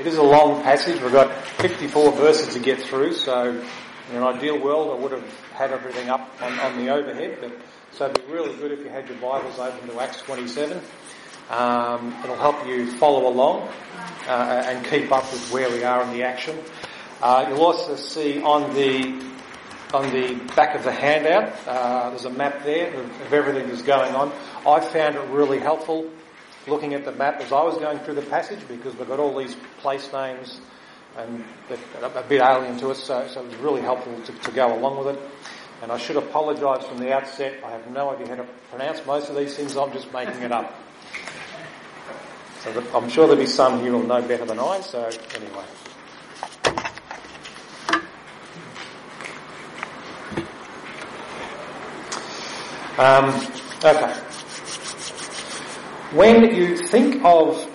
It is a long passage. We've got 54 verses to get through, so in an ideal world I would have had everything up on, on the overhead, but so it'd be really good if you had your Bibles open to Acts 27. Um, it'll help you follow along uh, and keep up with where we are in the action. Uh, you'll also see on the on the back of the handout, uh, there's a map there of, of everything that's going on. I found it really helpful looking at the map as I was going through the passage because we've got all these place names and a bit alien to us, so, so it was really helpful to, to go along with it. And I should apologise from the outset. I have no idea how to pronounce most of these things. I'm just making it up. So the, I'm sure there'll be some here who'll know better than I. So anyway. Um, okay. When you think of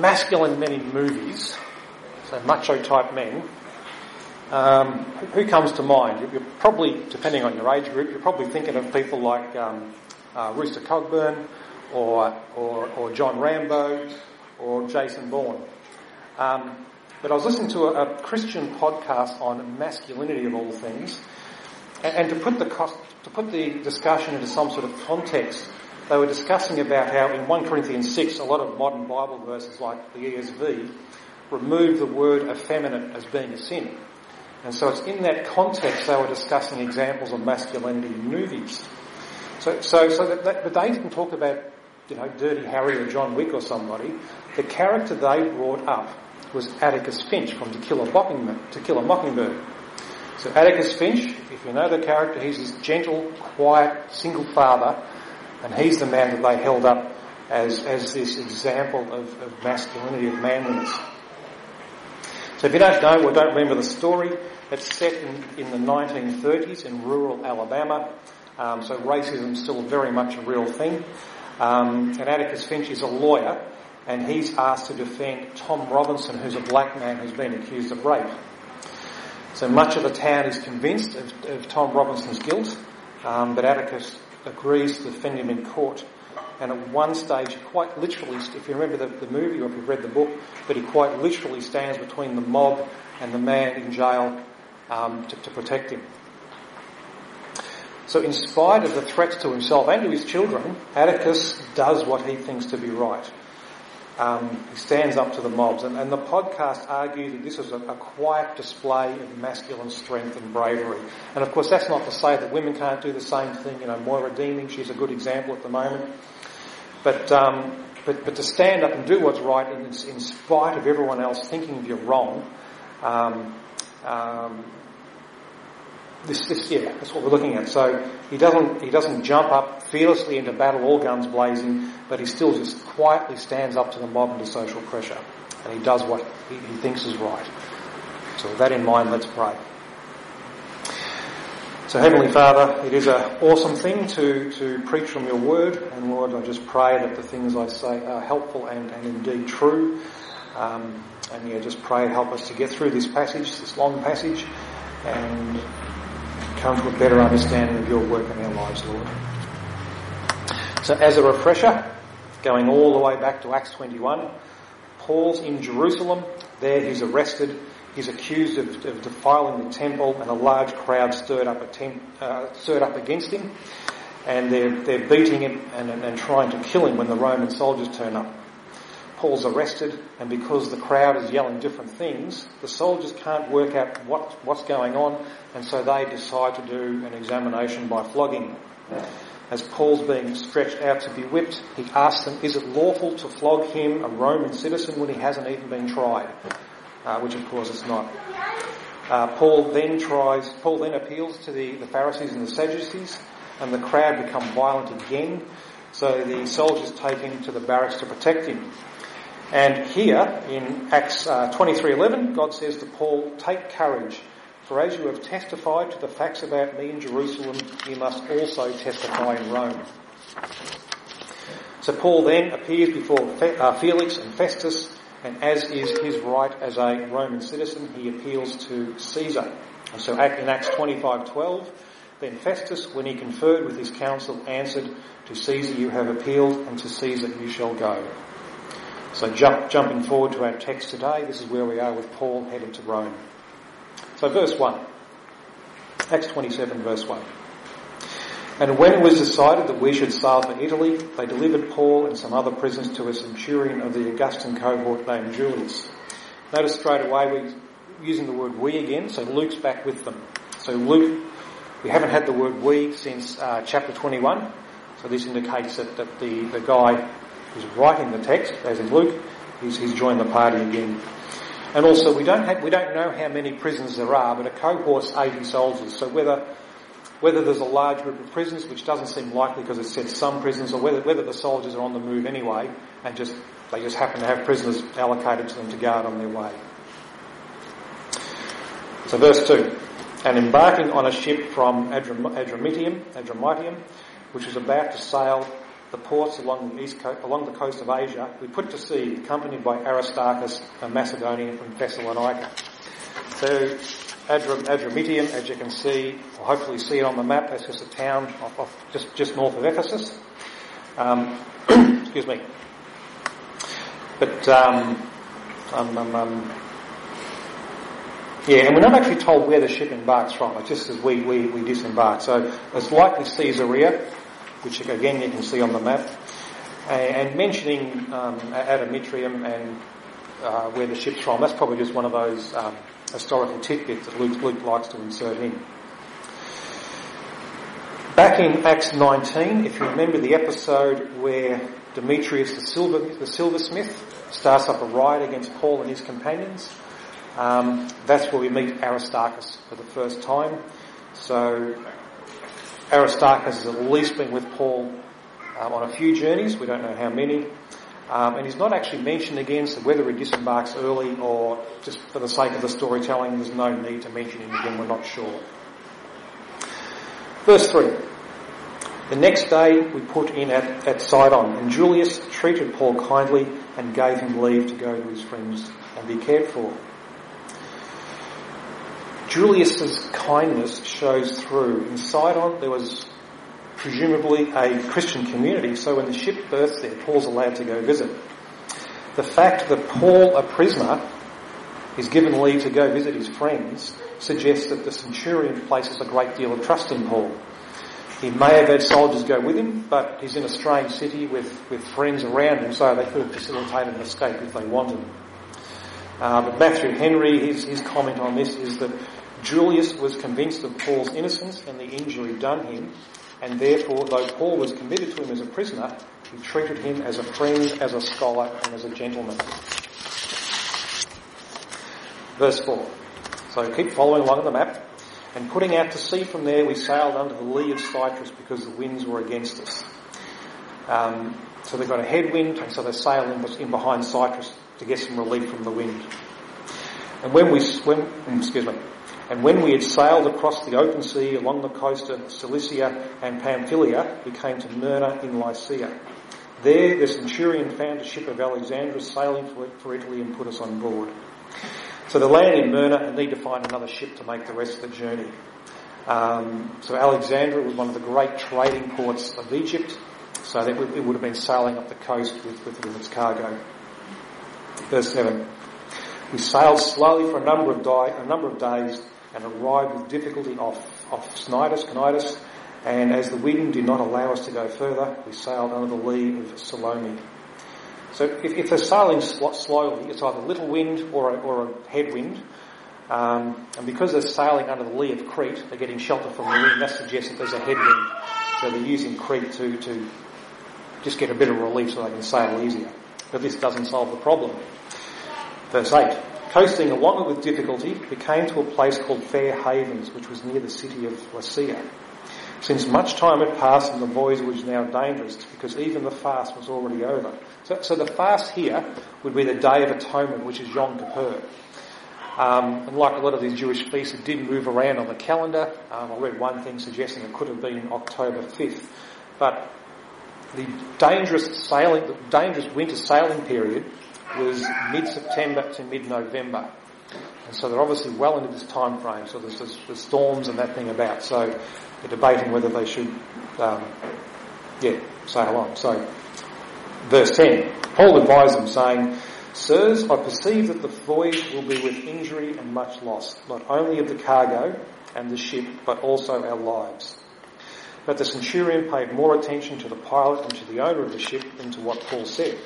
masculine men in movies, so macho type men, um, who comes to mind? You're probably, depending on your age group, you're probably thinking of people like um, uh, Rooster Cogburn or, or, or, John Rambo or Jason Bourne. Um, but I was listening to a, a, Christian podcast on masculinity of all things, and, and to put the cost, to put the discussion into some sort of context, they were discussing about how in 1 Corinthians 6, a lot of modern Bible verses like the ESV remove the word effeminate as being a sin. And so it's in that context they were discussing examples of masculinity in movies. So, so, so that, that, but they didn't talk about, you know, Dirty Harry or John Wick or somebody. The character they brought up was Atticus Finch from To Kill a Mockingbird. To Kill a Mockingbird. So Atticus Finch, if you know the character, he's this gentle, quiet, single father and he's the man that they held up as, as this example of, of masculinity, of manliness. So if you don't know or don't remember the story, it's set in, in the 1930s in rural Alabama. Um, so racism is still very much a real thing. Um, and Atticus Finch is a lawyer and he's asked to defend Tom Robinson, who's a black man who's been accused of rape. So much of the town is convinced of, of Tom Robinson's guilt, um, but Atticus agrees to defend him in court. And at one stage, quite literally, if you remember the, the movie or if you've read the book, but he quite literally stands between the mob and the man in jail um, to, to protect him. So in spite of the threats to himself and to his children, Atticus does what he thinks to be right um, he stands up to the mobs. And, and the podcast argued that this was a, a, quiet display of masculine strength and bravery. And of course, that's not to say that women can't do the same thing. You know, Moira Deeming, she's a good example at the moment. But, um, but, but to stand up and do what's right in, in spite of everyone else thinking you're wrong, um, um this, this, yeah, that's what we're looking at. So he doesn't, he doesn't jump up fearlessly into battle, all guns blazing, but he still just quietly stands up to the mob and to social pressure. And he does what he, he thinks is right. So with that in mind, let's pray. So Heavenly Father, it is an awesome thing to, to preach from your word, and Lord, I just pray that the things I say are helpful and, and indeed true. Um, and yeah, just pray help us to get through this passage, this long passage, and come to a better understanding of your work in our lives, Lord. So as a refresher, going all the way back to Acts 21, Paul's in Jerusalem. There he's arrested. He's accused of, of defiling the temple and a large crowd stirred up, uh, stirred up against him. And they're, they're beating him and, and, and trying to kill him when the Roman soldiers turn up. Paul's arrested, and because the crowd is yelling different things, the soldiers can't work out what, what's going on, and so they decide to do an examination by flogging. As Paul's being stretched out to be whipped, he asks them, is it lawful to flog him, a Roman citizen, when he hasn't even been tried? Uh, which of course it's not. Uh, Paul then tries, Paul then appeals to the, the Pharisees and the Sadducees, and the crowd become violent again, so the soldiers take him to the barracks to protect him. And here in Acts uh, 23:11, God says to Paul, "Take courage, for as you have testified to the facts about me in Jerusalem, you must also testify in Rome." So Paul then appears before uh, Felix and Festus, and as is his right as a Roman citizen, he appeals to Caesar. And so in Acts 25:12, then Festus, when he conferred with his council, answered, "To Caesar you have appealed, and to Caesar you shall go." So jump, jumping forward to our text today, this is where we are with Paul heading to Rome. So verse 1. Acts 27 verse 1. And when it was decided that we should sail for Italy, they delivered Paul and some other prisoners to a centurion of the Augustan cohort named Julius. Notice straight away we're using the word we again, so Luke's back with them. So Luke, we haven't had the word we since uh, chapter 21, so this indicates that, that the, the guy who's writing the text, as in Luke, he's, he's joined the party again. And also, we don't have, we don't know how many prisons there are, but a cohort's 80 soldiers. So whether whether there's a large group of prisoners, which doesn't seem likely because it said some prisoners, or whether, whether the soldiers are on the move anyway, and just they just happen to have prisoners allocated to them to guard on their way. So verse 2. And embarking on a ship from Adram- Adramyttium, Adramyttium, which was about to sail the ports along the east coast, along the coast of Asia, we put to sea, accompanied by Aristarchus, a Macedonian from Thessalonica. So Adram, Adramyttium, as you can see, or hopefully see it on the map, that's just a town off, off just, just north of Ephesus. Um, excuse me. But, um, um, um, um, yeah, and we're not actually told where the ship embarks from. It's just as we, we, we disembark. So it's likely Caesarea, which again you can see on the map. And, mentioning um, and uh, where the ship's from, that's probably just one of those um, historical tidbits that Luke, Luke likes to insert in. Back in Acts 19, if you remember the episode where Demetrius the, silver, the silversmith starts up a riot against Paul and his companions, um, that's where we meet Aristarchus for the first time. So Aristarchus has at least been with Paul um, on a few journeys, we don't know how many. Um, and he's not actually mentioned again, so whether he disembarks early or just for the sake of the storytelling, there's no need to mention him again, we're not sure. Verse 3. The next day we put in at, at Sidon, and Julius treated Paul kindly and gave him leave to go to his friends and be cared for. Julius's kindness shows through. In Sidon there was presumably a Christian community, so when the ship berths there, Paul's allowed to go visit. The fact that Paul, a prisoner, is given leave to go visit his friends suggests that the centurion places a great deal of trust in Paul. He may have had soldiers go with him, but he's in a strange city with, with friends around him, so they could have facilitated an escape if they wanted. Uh, but Matthew Henry, his, his comment on this is that Julius was convinced of Paul's innocence and the injury done him, and therefore, though Paul was committed to him as a prisoner, he treated him as a friend, as a scholar, and as a gentleman. Verse 4. So keep following along on the map. And putting out to sea from there, we sailed under the lee of Cyprus because the winds were against us. Um, so they've got a headwind, and so they sail in, in behind Cyprus to get some relief from the wind. And when we, when, excuse me, and when we had sailed across the open sea along the coast of Cilicia and Pamphylia, we came to Myra in Lycia. There, the centurion found a ship of Alexandria sailing for Italy and put us on board. So they land in Myra and need to find another ship to make the rest of the journey. Um, so Alexandria was one of the great trading ports of Egypt, so that it would have been sailing up the coast with, with, with its cargo. Verse 7. We sailed slowly for a number of, di- a number of days and arrived with difficulty off, off Cnidus, Cnidus, and as the wind did not allow us to go further, we sailed under the lee of Salmone. So if, if they're sailing slowly, it's either little wind or a, or a headwind, um, and because they're sailing under the lee of Crete, they're getting shelter from the wind, that suggests that there's a headwind. So they're using Crete to, to just get a bit of relief so they can sail easier. But this doesn't solve the problem. Verse 8. Coasting along it with difficulty, we came to a place called Fair Havens, which was near the city of Lasea. Since much time had passed and the voyage was now dangerous, because even the fast was already over. So, so the fast here would be the Day of Atonement, which is Yom Kippur. Um, and like a lot of these Jewish feasts, it didn't move around on the calendar. Um, I read one thing suggesting it could have been October 5th. But the dangerous sailing, the dangerous winter sailing period was mid-September to mid-November. And so they're obviously well into this time frame. So there's, there's storms and that thing about. So they're debating whether they should, um, yeah, sail on. So verse 10. Paul advised them, saying, Sirs, I perceive that the voyage will be with injury and much loss, not only of the cargo and the ship, but also our lives. But the centurion paid more attention to the pilot and to the owner of the ship than to what Paul said.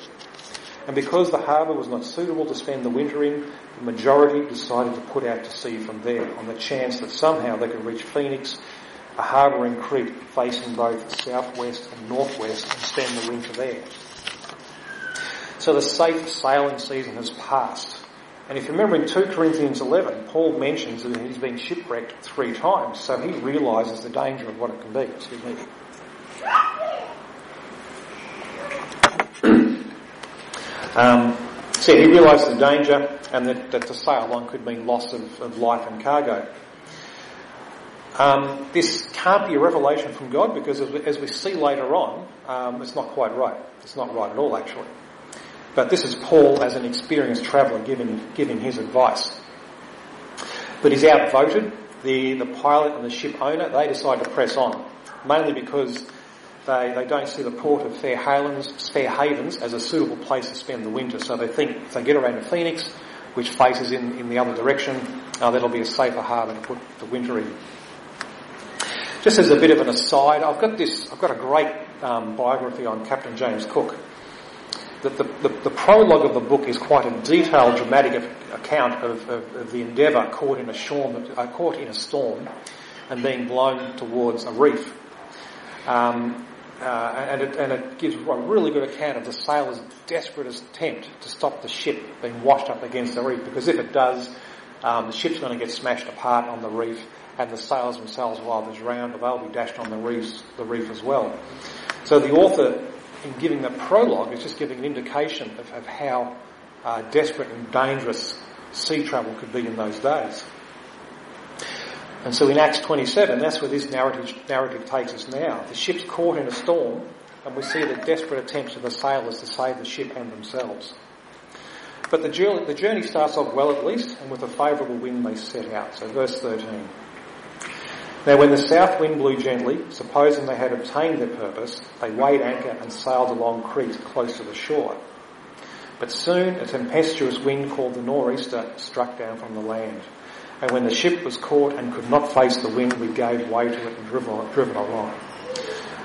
And because the harbour was not suitable to spend the winter in, the majority decided to put out to sea from there on the chance that somehow they could reach Phoenix, a harbour in Crete facing both southwest and northwest and spend the winter there. So the safe sailing season has passed. And if you remember in 2 Corinthians 11, Paul mentions that he's been shipwrecked three times, so he realises the danger of what it can be. Excuse me. Um, so he realised the danger and that, that to sail on could mean loss of, of life and cargo. Um, this can't be a revelation from God because as we, as we see later on, um, it's not quite right. It's not right at all actually. But this is Paul as an experienced traveller giving, giving his advice. But he's outvoted. The, the pilot and the ship owner, they decide to press on. Mainly because they, they don't see the port of Fair Havens, Fair Havens as a suitable place to spend the winter. So they think if they get around to Phoenix, which faces in, in the other direction, uh, that'll be a safer harbour to put the winter in. Just as a bit of an aside, I've got this, I've got a great um, biography on Captain James Cook. The, the, the, the, prologue of the book is quite a detailed, dramatic account of, of, of the endeavour caught in a storm, uh, caught in a storm, and being blown towards a reef. Um, uh, and, it, and, it, gives a really good account of the sailors' desperate attempt to stop the ship being washed up against the reef, because if it does, um, the ship's going to get smashed apart on the reef, and the sailors themselves either drown or they'll be dashed on the reef, the reef as well. So the author, in giving the prologue, is just giving an indication of, of how uh, desperate and dangerous sea travel could be in those days. And so in Acts 27, that's where this narrative, narrative takes us now. The ship's caught in a storm, and we see the desperate attempts of the sailors to save the ship and themselves. But the journey, the journey starts off well at least, and with a favourable wind they set out. So verse 13. Now when the south wind blew gently, supposing they had obtained their purpose, they weighed anchor and sailed along Crete close to the shore. But soon a tempestuous wind called the nor'easter struck down from the land. And when the ship was caught and could not face the wind, we gave way to it and driven, driven along.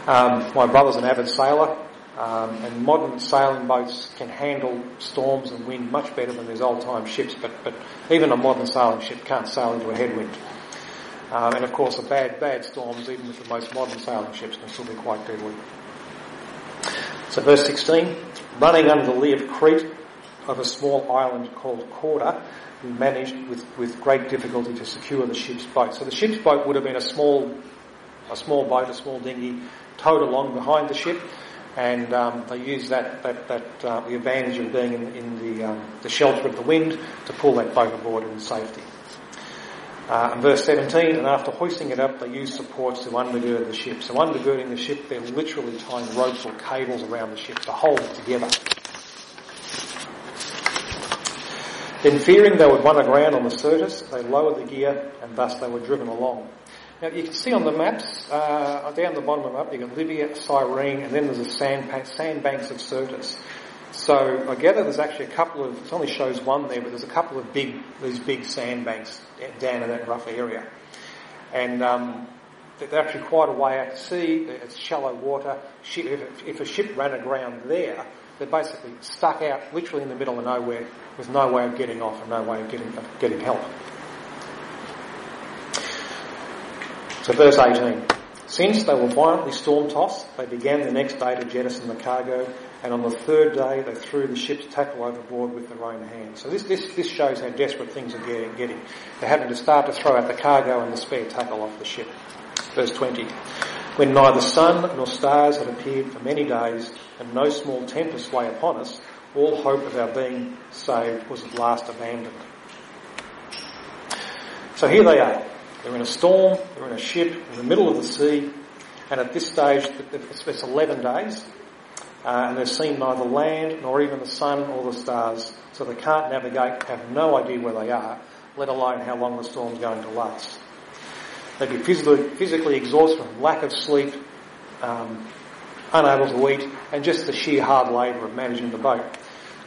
Um, my brother's an avid sailor, um, and modern sailing boats can handle storms and wind much better than these old-time ships. But, but even a modern sailing ship can't sail into a headwind. Um, and of course, a bad, bad storms, even with the most modern sailing ships, can still be quite deadly. So, verse 16: running under the lee of Crete, of a small island called Cauda, managed with, with great difficulty to secure the ship's boat. So the ship's boat would have been a small, a small boat, a small dinghy, towed along behind the ship, and um, they used that, that, that uh, the advantage of being in, in the, um, the shelter of the wind to pull that boat aboard in safety. Uh, and verse 17, and after hoisting it up, they used supports to undergird the ship. So undergirding the ship, they're literally tying ropes or cables around the ship to hold it together. Then fearing they would run aground on the Syrtis, they lowered the gear and thus they were driven along. Now you can see on the maps, uh, down the bottom of the map, you've got Libya, Cyrene, and then there's the sand, sandbanks of Syrtis. So I gather there's actually a couple of, it only shows one there, but there's a couple of big, these big sandbanks down in that rough area. And um, they're actually quite a way out to sea, it's shallow water. If a ship ran aground there, they're basically stuck out literally in the middle of nowhere with no way of getting off and no way of getting, of getting help. So verse 18. Since they were violently storm tossed, they began the next day to jettison the cargo, and on the third day they threw the ship's tackle overboard with their own hands. So this, this, this shows how desperate things are getting, getting. They're having to start to throw out the cargo and the spare tackle off the ship. Verse 20. When neither sun nor stars had appeared for many days, and no small tempest lay upon us, all hope of our being saved was at last abandoned. So here they are. They're in a storm, they're in a ship, in the middle of the sea, and at this stage, it's 11 days, uh, and they've seen neither land nor even the sun or the stars, so they can't navigate, have no idea where they are, let alone how long the storm's going to last. They'd be physically, physically exhausted from lack of sleep, um, unable to eat, and just the sheer hard labour of managing the boat.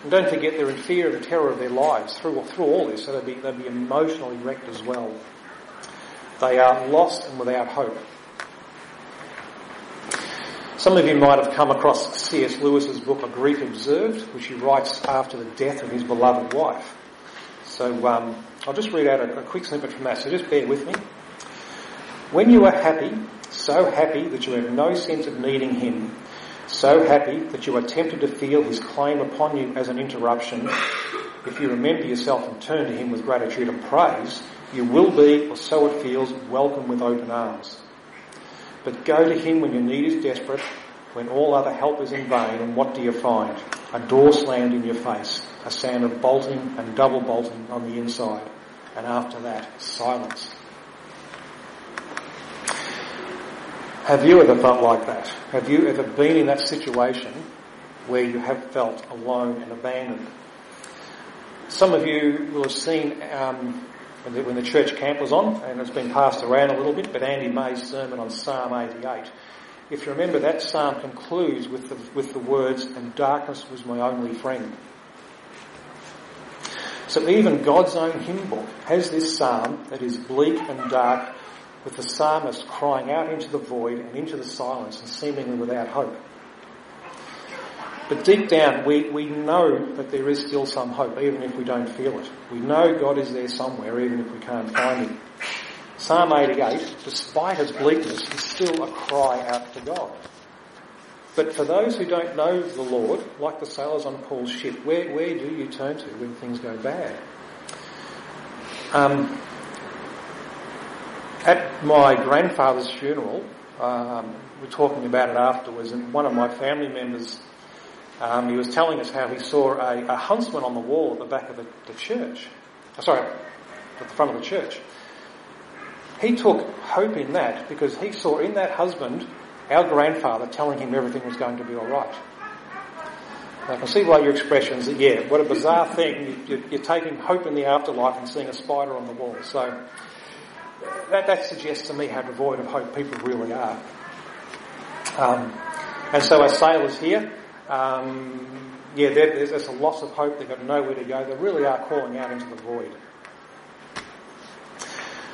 And don't forget they're in fear and the terror of their lives through, through all this, so they'd be, they'll be emotionally wrecked as well. They are lost and without hope. Some of you might have come across C.S. Lewis's book, A Grief Observed, which he writes after the death of his beloved wife. So um, I'll just read out a, a quick snippet from that, so just bear with me. When you are happy, so happy that you have no sense of needing him, so happy that you are tempted to feel his claim upon you as an interruption, if you remember yourself and turn to him with gratitude and praise, you will be, or so it feels, welcome with open arms. But go to him when your need is desperate, when all other help is in vain, and what do you find? A door slammed in your face, a sound of bolting and double bolting on the inside, and after that, silence. Have you ever felt like that? Have you ever been in that situation where you have felt alone and abandoned? Some of you will have seen um, when, the, when the church camp was on, and it's been passed around a little bit, but Andy May's sermon on Psalm 88. If you remember, that psalm concludes with the, with the words, and darkness was my only friend. So even God's own hymn book has this psalm that is bleak and dark with the psalmist crying out into the void and into the silence and seemingly without hope. But deep down, we, we know that there is still some hope, even if we don't feel it. We know God is there somewhere, even if we can't find Him. Psalm 88, despite its bleakness, is still a cry out to God. But for those who don't know the Lord, like the sailors on Paul's ship, where, where do you turn to when things go bad? Um, at my grandfather's funeral, um, we are talking about it afterwards, and one of my family members, um, he was telling us how he saw a, a, huntsman on the wall at the back of the, the church. Oh, sorry, at the front of the church. He took hope in that because he saw in that husband our grandfather telling him everything was going to be alright. I can see by your expressions that, yeah, what a bizarre thing. You, are taking hope in the afterlife and seeing a spider on the wall. So, that, that suggests to me how devoid of hope people really are. Um, and so our sailors here, um, yeah, there's, there's a loss of hope. They've got nowhere to go. They really are calling out into the void.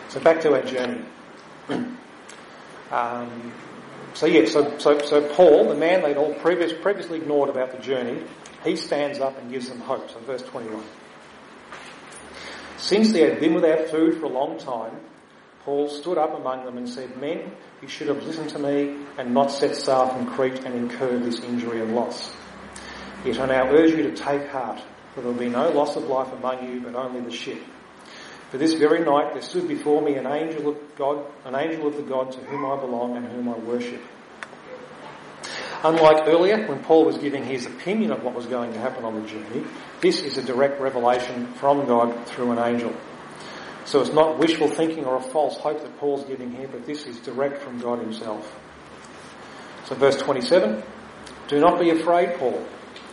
So back to our journey. um, so yeah, so, so, so Paul, the man they'd all previous, previously ignored about the journey, he stands up and gives them hope. So verse 21. Since they had been without food for a long time, Paul stood up among them and said, Men, you should have listened to me and not set sail from Crete and incurred this injury and loss. Yet I now urge you to take heart, for there will be no loss of life among you, but only the ship. For this very night there stood before me an angel of God, an angel of the God to whom I belong and whom I worship. Unlike earlier, when Paul was giving his opinion of what was going to happen on the journey, this is a direct revelation from God through an angel. So it's not wishful thinking or a false hope that Paul's giving here, but this is direct from God himself. So verse 27, do not be afraid, Paul.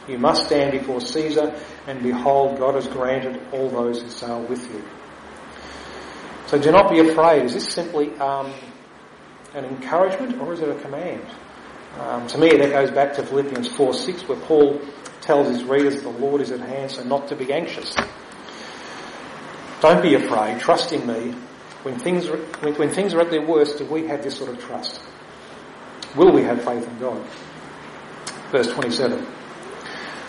You must stand before Caesar, and behold, God has granted all those who sail with you. So do not be afraid. Is this simply um, an encouragement or is it a command? Um, to me, that goes back to Philippians 4 6, where Paul tells his readers the Lord is at hand, so not to be anxious. Don't be afraid. Trust in me. When things, are, when, when things are at their worst, do we have this sort of trust? Will we have faith in God? Verse 27.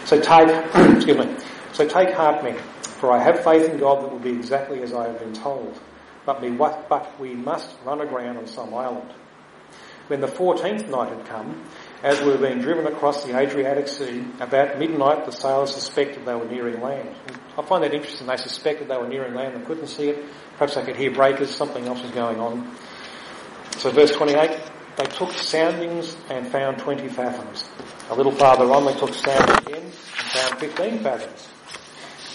So take, excuse me. So take heart, men, for I have faith in God that will be exactly as I have been told. But we, but we must run aground on some island. When the fourteenth night had come, as we were being driven across the Adriatic Sea, about midnight the sailors suspected they were nearing land. I find that interesting. They suspected they were nearing land. They couldn't see it. Perhaps they could hear breakers. Something else was going on. So verse 28, they took soundings and found 20 fathoms. A little farther on they took soundings again and found 15 fathoms.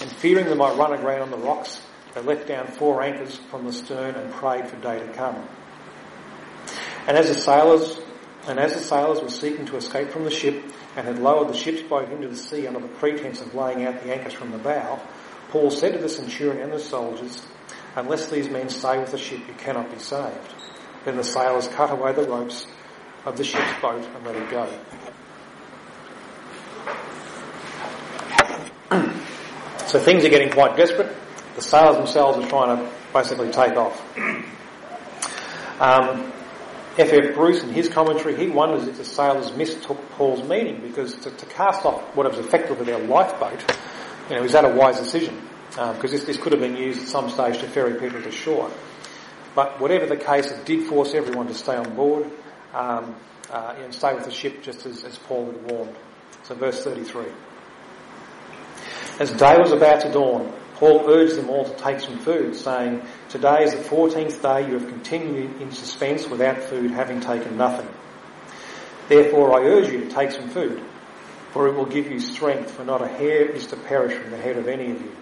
And fearing they might run aground on the rocks, they let down four anchors from the stern and prayed for day to come. And as the sailors and as the sailors were seeking to escape from the ship and had lowered the ship's boat into the sea under the pretense of laying out the anchors from the bow, Paul said to the centurion and the soldiers, Unless these men stay with the ship, you cannot be saved. Then the sailors cut away the ropes of the ship's boat and let it go. so things are getting quite desperate. The sailors themselves are trying to basically take off. Um, F.F. Bruce, in his commentary, he wonders if the sailors mistook Paul's meaning because to, to cast off what was effectively their lifeboat, you know, is that a wise decision? Because um, this, this could have been used at some stage to ferry people to shore. But whatever the case, it did force everyone to stay on board um, uh, and stay with the ship just as, as Paul had warned. So verse 33. As day was about to dawn, Paul urged them all to take some food, saying, Today is the fourteenth day you have continued in suspense without food, having taken nothing. Therefore I urge you to take some food, for it will give you strength, for not a hair is to perish from the head of any of you.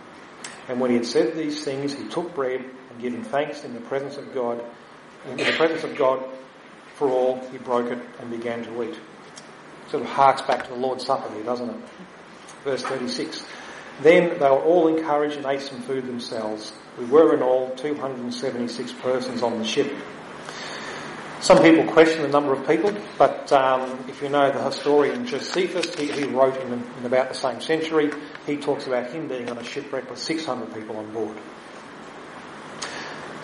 And when he had said these things, he took bread and giving thanks in the presence of God, in the presence of God for all, he broke it and began to eat. Sort of harks back to the Lord's Supper here, doesn't it? Verse 36. Then they were all encouraged and ate some food themselves. We were in all 276 persons on the ship. Some people question the number of people, but um, if you know the historian Josephus, he, he wrote in, in, about the same century, he talks about him being on a shipwreck with 600 people on board.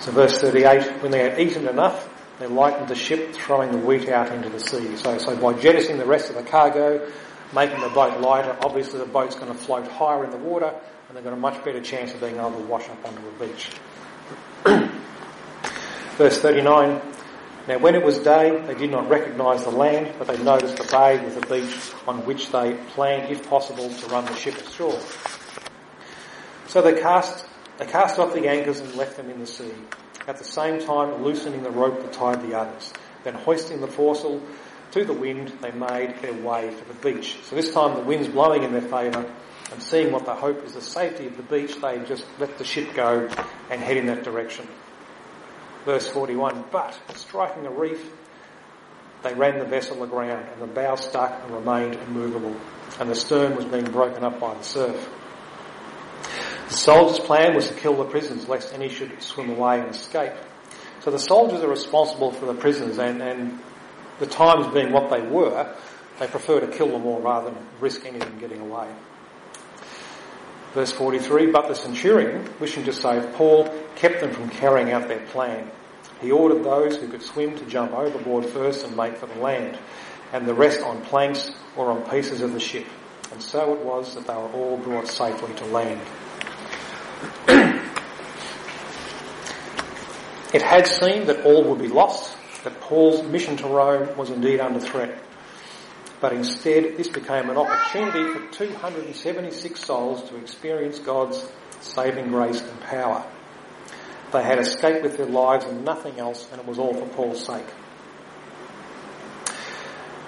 So verse 38, when they had eaten enough, they lightened the ship, throwing the wheat out into the sea. So, so by jettisoning the rest of the cargo, making the boat lighter, obviously the boat's going to float higher in the water and they've got a much better chance of being able to wash up onto a beach. Verse 39. Now when it was day, they did not recognise the land, but they noticed the bay with a beach on which they planned, if possible, to run the ship ashore. So they cast, they cast off the anchors and left them in the sea, at the same time loosening the rope that tied the others. Then hoisting the foresail, to the wind, they made their way to the beach. So this time the wind's blowing in their favour, and seeing what they hope is the safety of the beach, they just let the ship go and head in that direction. Verse 41, but striking a reef, they ran the vessel aground, and the bow stuck and remained immovable, and the stern was being broken up by the surf. The soldiers' plan was to kill the prisoners, lest any should swim away and escape. So the soldiers are responsible for the prisoners, and, and the times being what they were, they prefer to kill them all rather than risk any of them getting away. Verse 43, but the centurion, wishing to save Paul, kept them from carrying out their plan. He ordered those who could swim to jump overboard first and make for the land, and the rest on planks or on pieces of the ship. And so it was that they were all brought safely to land. it had seemed that all would be lost, that Paul's mission to Rome was indeed under threat. But instead, this became an opportunity for 276 souls to experience God's saving grace and power. They had escaped with their lives and nothing else, and it was all for Paul's sake.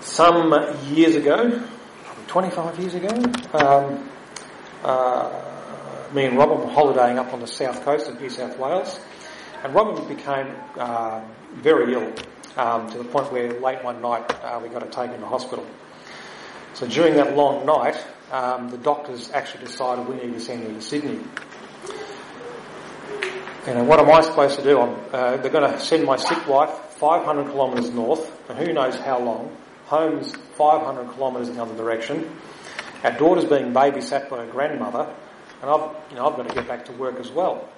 Some years ago, probably 25 years ago, um, uh, me and Robin were holidaying up on the south coast of New South Wales, and Robin became uh, very ill um, to the point where late one night uh, we got to take him to hospital. So during that long night, um, the doctors actually decided we need to send him to Sydney. You know, what am I supposed to do? Uh, they're going to send my sick wife 500 kilometres north, and who knows how long. Home's 500 kilometres in the other direction. Our daughter's being babysat by her grandmother, and I've, you know, I've got to get back to work as well.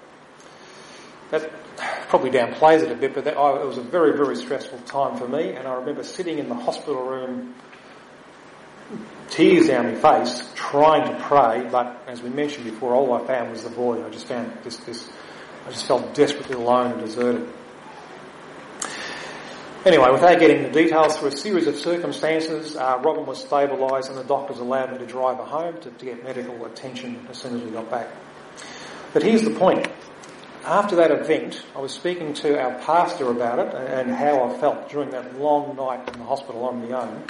That probably downplays it a bit, but that, oh, it was a very, very stressful time for me, and I remember sitting in the hospital room tears down my face, trying to pray, but as we mentioned before, all I found was the void. I just found this, this, I just felt desperately alone and deserted. Anyway, without getting the details, through a series of circumstances, uh, Robin was stabilised and the doctors allowed me to drive her home to, to get medical attention as soon as we got back. But here's the point. After that event, I was speaking to our pastor about it and how I felt during that long night in the hospital on my own.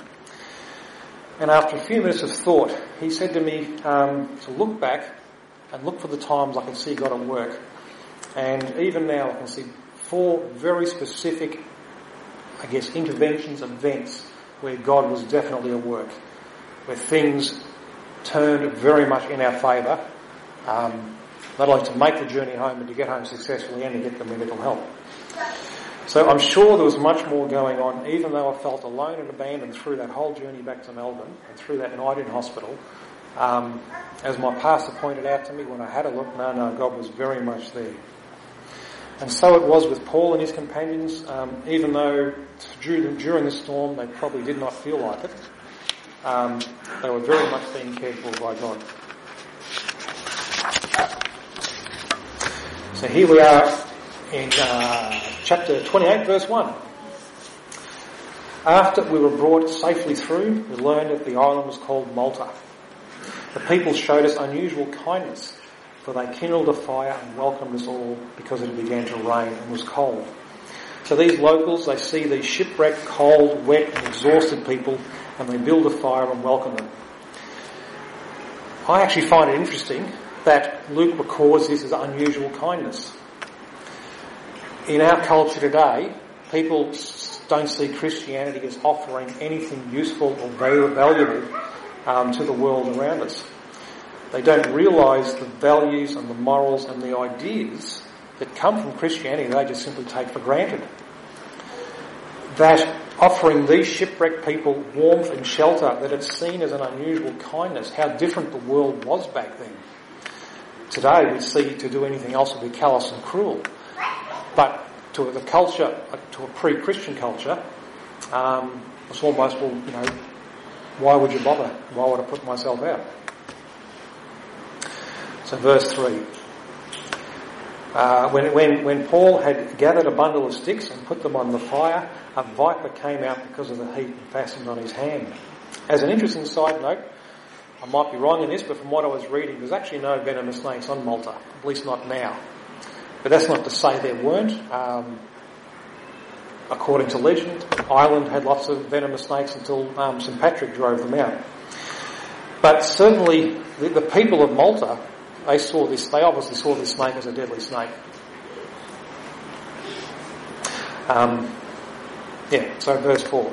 And after a few minutes of thought, he said to me um, to look back and look for the times I can see God at work. And even now I can see four very specific, I guess, interventions, events where God was definitely at work, where things turned very much in our favour, um, not like to make the journey home, and to get home successfully and to get the medical help. So I'm sure there was much more going on, even though I felt alone and abandoned through that whole journey back to Melbourne and through that night in hospital. Um, as my pastor pointed out to me when I had a look, no, no, God was very much there. And so it was with Paul and his companions, um, even though during, during the storm they probably did not feel like it. Um, they were very much being cared for by God. So here we are in uh, chapter 28, verse 1. After we were brought safely through, we learned that the island was called Malta. The people showed us unusual kindness, for they kindled a fire and welcomed us all because it began to rain and was cold. So these locals, they see these shipwrecked, cold, wet and exhausted people and they build a fire and welcome them. I actually find it interesting that Luke records this as unusual kindness. In our culture today, people don't see Christianity as offering anything useful or valuable um, to the world around us. They don't realise the values and the morals and the ideas that come from Christianity. They just simply take for granted. That offering these shipwrecked people warmth and shelter, that it's seen as an unusual kindness, how different the world was back then. Today we see to do anything else would be callous and cruel. But to the culture, to a pre-Christian culture, um, it's almost, well, you know, why would you bother? Why would I put myself out? So verse 3. Uh, when, when, when Paul had gathered a bundle of sticks and put them on the fire, a viper came out because of the heat and fastened on his hand. As an interesting side note, I might be wrong in this, but from what I was reading, there's actually no venomous snakes on Malta, at least not now. But that's not to say there weren't. Um, according to legend, Ireland had lots of venomous snakes until um, St Patrick drove them out. But certainly, the, the people of Malta, they saw this. They obviously saw this snake as a deadly snake. Um, yeah. So verse four.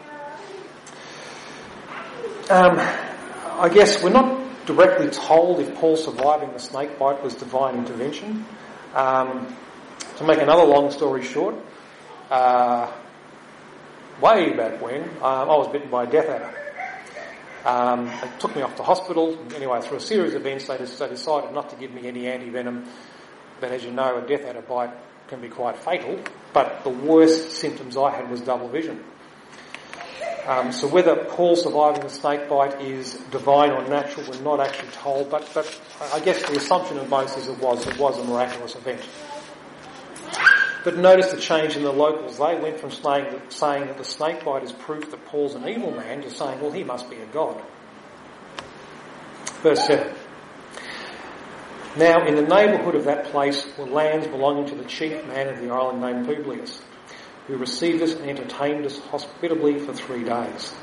Um, I guess we're not directly told if Paul surviving the snake bite was divine intervention. Um, to make another long story short, uh, way back when, um, I was bitten by a death adder. Um, they took me off to hospital. Anyway, through a series of events, they, they decided not to give me any anti-venom. But as you know, a death adder bite can be quite fatal. But the worst symptoms I had was double vision. Um, so whether Paul surviving the snake bite is divine or natural, we're not actually told, but, but I guess the assumption of most is it was, it was a miraculous event. But notice the change in the locals. They went from saying that, saying that the snake bite is proof that Paul's an evil man to saying, well, he must be a god. Verse 7. Now, in the neighbourhood of that place were lands belonging to the chief man of the island named Publius who received us and entertained us hospitably for three days.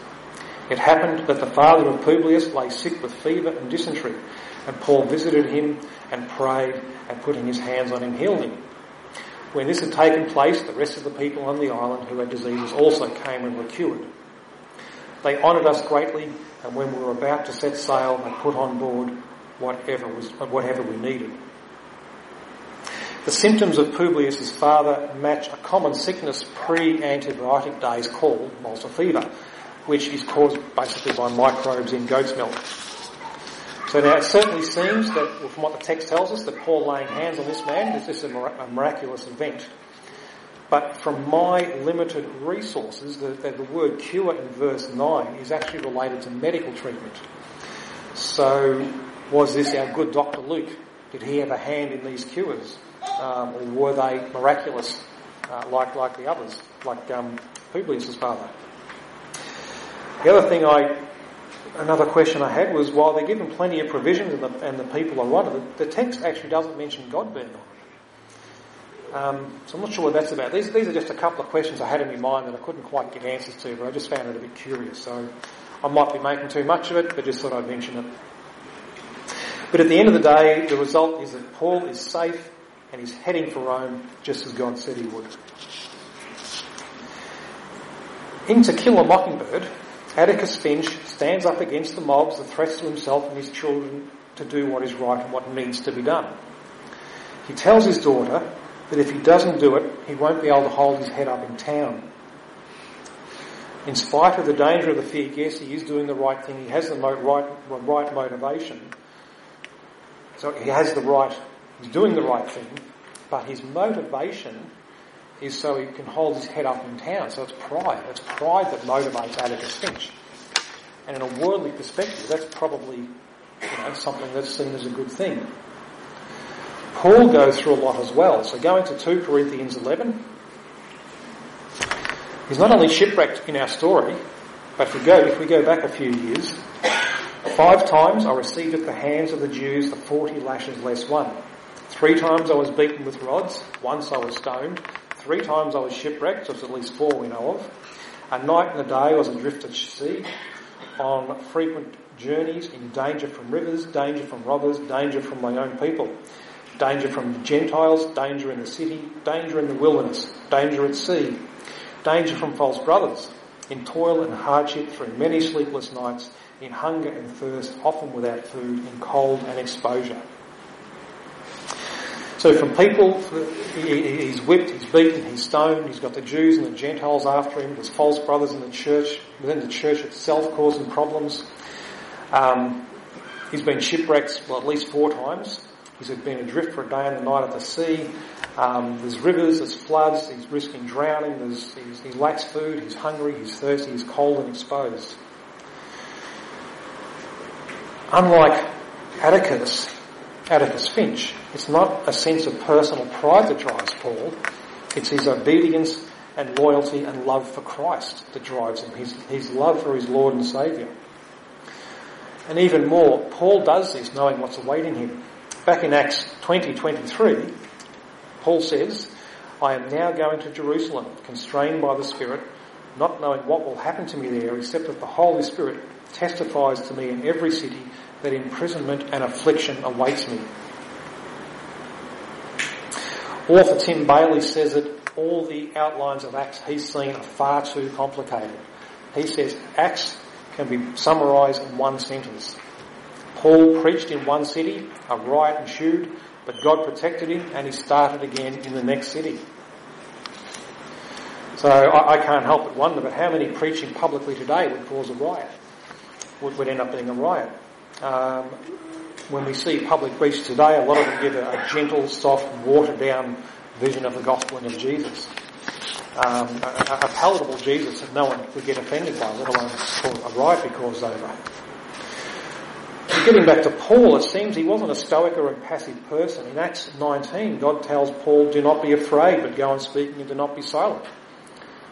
It happened that the father of Publius lay sick with fever and dysentery, and Paul visited him and prayed and putting his hands on him healed him. When this had taken place, the rest of the people on the island who had diseases also came and were cured. They honoured us greatly, and when we were about to set sail, they put on board whatever was whatever we needed. The symptoms of Publius' father match a common sickness pre-antibiotic days called Malta fever, which is caused basically by microbes in goat's milk. So now it certainly seems that, from what the text tells us, that Paul laying hands on this man is this a miraculous event. But from my limited resources, the, the, the word cure in verse 9 is actually related to medical treatment. So was this our good Dr. Luke? Did he have a hand in these cures? Um, or were they miraculous uh, like like the others, like um, Publius' father? The other thing I, another question I had was, while they're given plenty of provisions and the, and the people are right, the, text actually doesn't mention God being on. Um, so I'm not sure what that's about. These, these are just a couple of questions I had in my mind that I couldn't quite get answers to, but I just found it a bit curious. So I might be making too much of it, but just thought I'd mention it. But at the end of the day, the result is that Paul is safe and he's heading for Rome just as God said he would. In To Kill a Mockingbird, Atticus Finch stands up against the mobs that threats to himself and his children to do what is right and what needs to be done. He tells his daughter that if he doesn't do it, he won't be able to hold his head up in town. In spite of the danger of the fear, yes, he is doing the right thing. He has the right, right motivation. So he has the right, he's doing the right thing, but his motivation is so he can hold his head up in town. So it's pride. It's pride that motivates Atticus Finch. And in a worldly perspective, that's probably you know, something that's seen as a good thing. Paul goes through a lot as well. So going to 2 Corinthians 11, he's not only shipwrecked in our story, but if we go, if we go back a few years, five times I received at the hands of the Jews the 40 lashes less one. Three times I was beaten with rods. Once I was stoned. Three times I was shipwrecked, there's at least four we know of. A night and a day I was adrift at sea, on frequent journeys, in danger from rivers, danger from robbers, danger from my own people, danger from the Gentiles, danger in the city, danger in the wilderness, danger at sea, danger from false brothers, in toil and hardship through many sleepless nights, in hunger and thirst, often without food, in cold and exposure. So from people, he's whipped, he's beaten, he's stoned, he's got the Jews and the Gentiles after him, there's false brothers in the church, within the church itself causing problems. Um, he's been shipwrecked, well, at least four times. He's been adrift for a day and a night at the sea. Um, there's rivers, there's floods, he's risking drowning, there's, he lacks food, he's hungry, he's thirsty, he's cold and exposed. Unlike Atticus, Atticus Finch, it's not a sense of personal pride that drives Paul, it's his obedience and loyalty and love for Christ that drives him, his, his love for his Lord and Saviour. And even more, Paul does this knowing what's awaiting him. Back in Acts 20, 23, Paul says, I am now going to Jerusalem, constrained by the Spirit, not knowing what will happen to me there, except that the Holy Spirit testifies to me in every city that imprisonment and affliction awaits me. Author Tim Bailey says that all the outlines of Acts he's seen are far too complicated. He says Acts can be summarised in one sentence. Paul preached in one city, a riot ensued, but God protected him and he started again in the next city. So I, I can't help but wonder, but how many preaching publicly today would cause a riot? Would, would end up being a riot? Um, when we see public preachers today, a lot of them give a, a gentle, soft, watered down vision of the gospel and of Jesus. Um, a, a, palatable Jesus that no one would get offended by, let alone a riot be caused over. But getting back to Paul, it seems he wasn't a stoic or a passive person. In Acts 19, God tells Paul, do not be afraid, but go on speaking and do not be silent.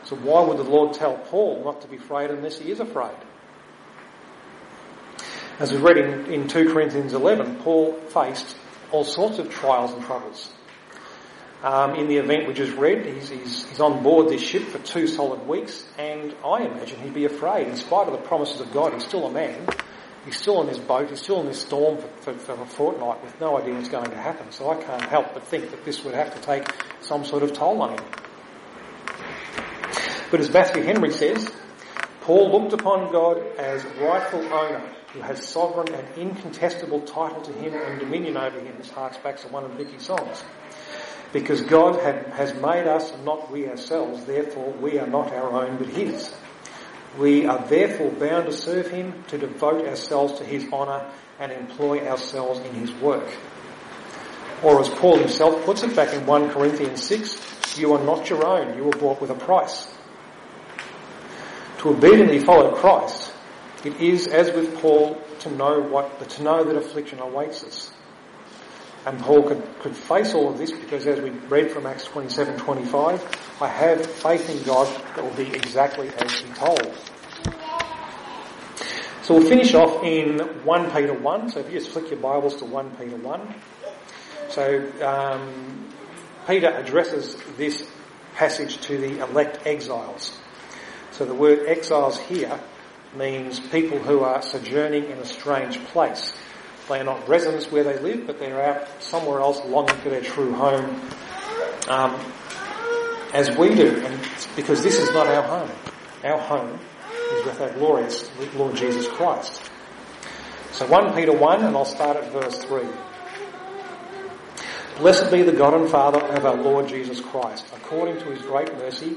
So why would the Lord tell Paul not to be afraid unless he is afraid? As we've read in, in 2 Corinthians 11, Paul faced all sorts of trials and troubles. Um, in the event we just read, he's, he's, he's, on board this ship for two solid weeks, and I imagine he'd be afraid. In spite of the promises of God, he's still a man. He's still in this boat, he's still in this storm for, for, for a fortnight with no idea what's going to happen. So I can't help but think that this would have to take some sort of toll on him. But as Matthew Henry says, Paul looked upon God as rightful owner who has sovereign and incontestable title to him and dominion over him. This harks back to one of Vicky's songs. Because God had, has made us not we ourselves, therefore we are not our own but his. We are therefore bound to serve him, to devote ourselves to his honour and employ ourselves in his work. Or as Paul himself puts it back in 1 Corinthians 6, you are not your own, you were bought with a price. To obediently follow Christ it is, as with Paul, to know what, to know that affliction awaits us. And Paul could, could face all of this because as we read from Acts 27, 25, I have faith in God that will be exactly as he told. So we'll finish off in 1 Peter 1. So if you just flick your Bibles to 1 Peter 1. So um, Peter addresses this passage to the elect exiles. So the word exiles here means people who are sojourning in a strange place. They are not residents where they live, but they're out somewhere else longing for their true home, um, as we do. And because this is not our home. Our home is with our glorious Lord Jesus Christ. So 1 Peter 1, and I'll start at verse 3. Blessed be the God and Father of our Lord Jesus Christ. According to his great mercy,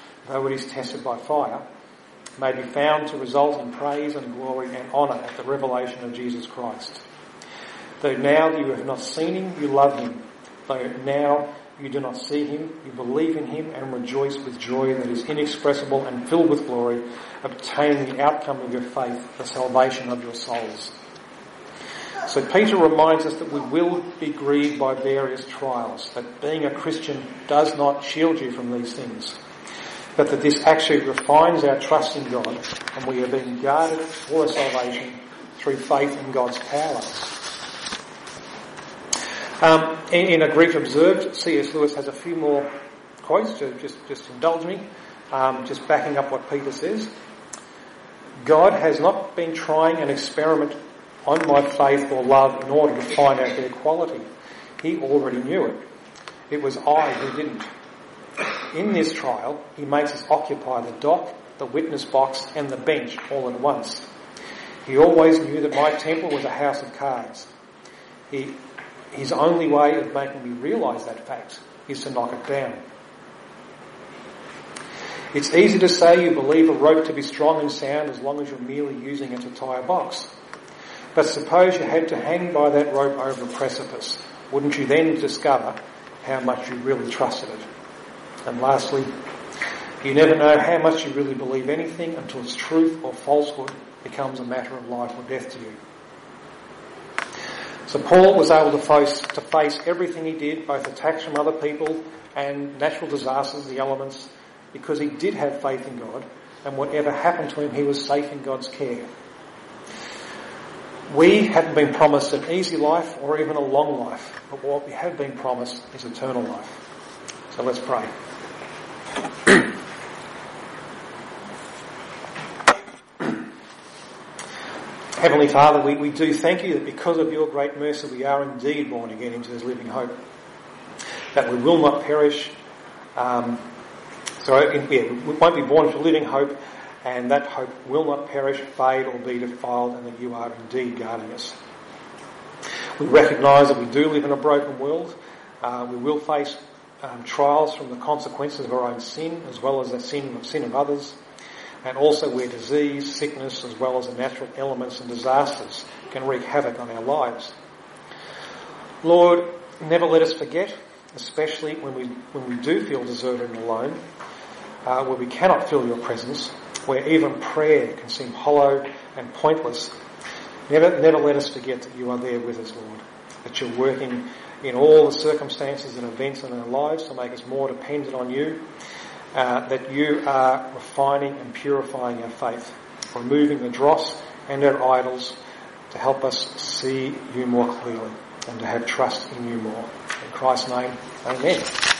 though it is tested by fire, may be found to result in praise and glory and honour at the revelation of Jesus Christ. Though now you have not seen him, you love him. Though now you do not see him, you believe in him and rejoice with joy that is inexpressible and filled with glory, obtaining the outcome of your faith, the salvation of your souls. So Peter reminds us that we will be grieved by various trials, that being a Christian does not shield you from these things, but that this actually refines our trust in God and we are being guarded for salvation through faith in God's power. Um, in, in, a Grief Observed, C.S. Lewis has a few more quotes to just, just indulge me, um, just backing up what Peter says. God has not been trying an experiment on my faith or love in order to find out their quality. He already knew it. It was I who didn't. In this trial, he makes us occupy the dock, the witness box, and the bench all at once. He always knew that my temple was a house of cards. He, his only way of making me realise that fact is to knock it down. It's easy to say you believe a rope to be strong and sound as long as you're merely using it to tie a box. But suppose you had to hang by that rope over a precipice. Wouldn't you then discover how much you really trusted it? And lastly, you never know how much you really believe anything until its truth or falsehood becomes a matter of life or death to you. So Paul was able to face, to face everything he did, both attacks from other people and natural disasters, the elements, because he did have faith in God, and whatever happened to him, he was safe in God's care. We haven't been promised an easy life or even a long life, but what we have been promised is eternal life. So let's pray. Heavenly Father, we, we do thank you that because of your great mercy we are indeed born again into this living hope. That we will not perish. Um, so yeah, we won't be born into living hope and that hope will not perish, fade, or be defiled, and that you are indeed guarding us. We recognise that we do live in a broken world. Uh, we will face um, trials from the consequences of our own sin, as well as the sin, of, sin of others, and also where disease, sickness, as well as the natural elements and disasters can wreak havoc on our lives. Lord, never let us forget, especially when we when we do feel deserted and alone, uh, where we cannot feel your presence, where even prayer can seem hollow and pointless, never, never let us forget that you are there with us, Lord. That you're working in all the circumstances and events in our lives to make us more dependent on you. Uh, that you are refining and purifying our faith, removing the dross and our idols to help us see you more clearly and to have trust in you more. In Christ's name, amen.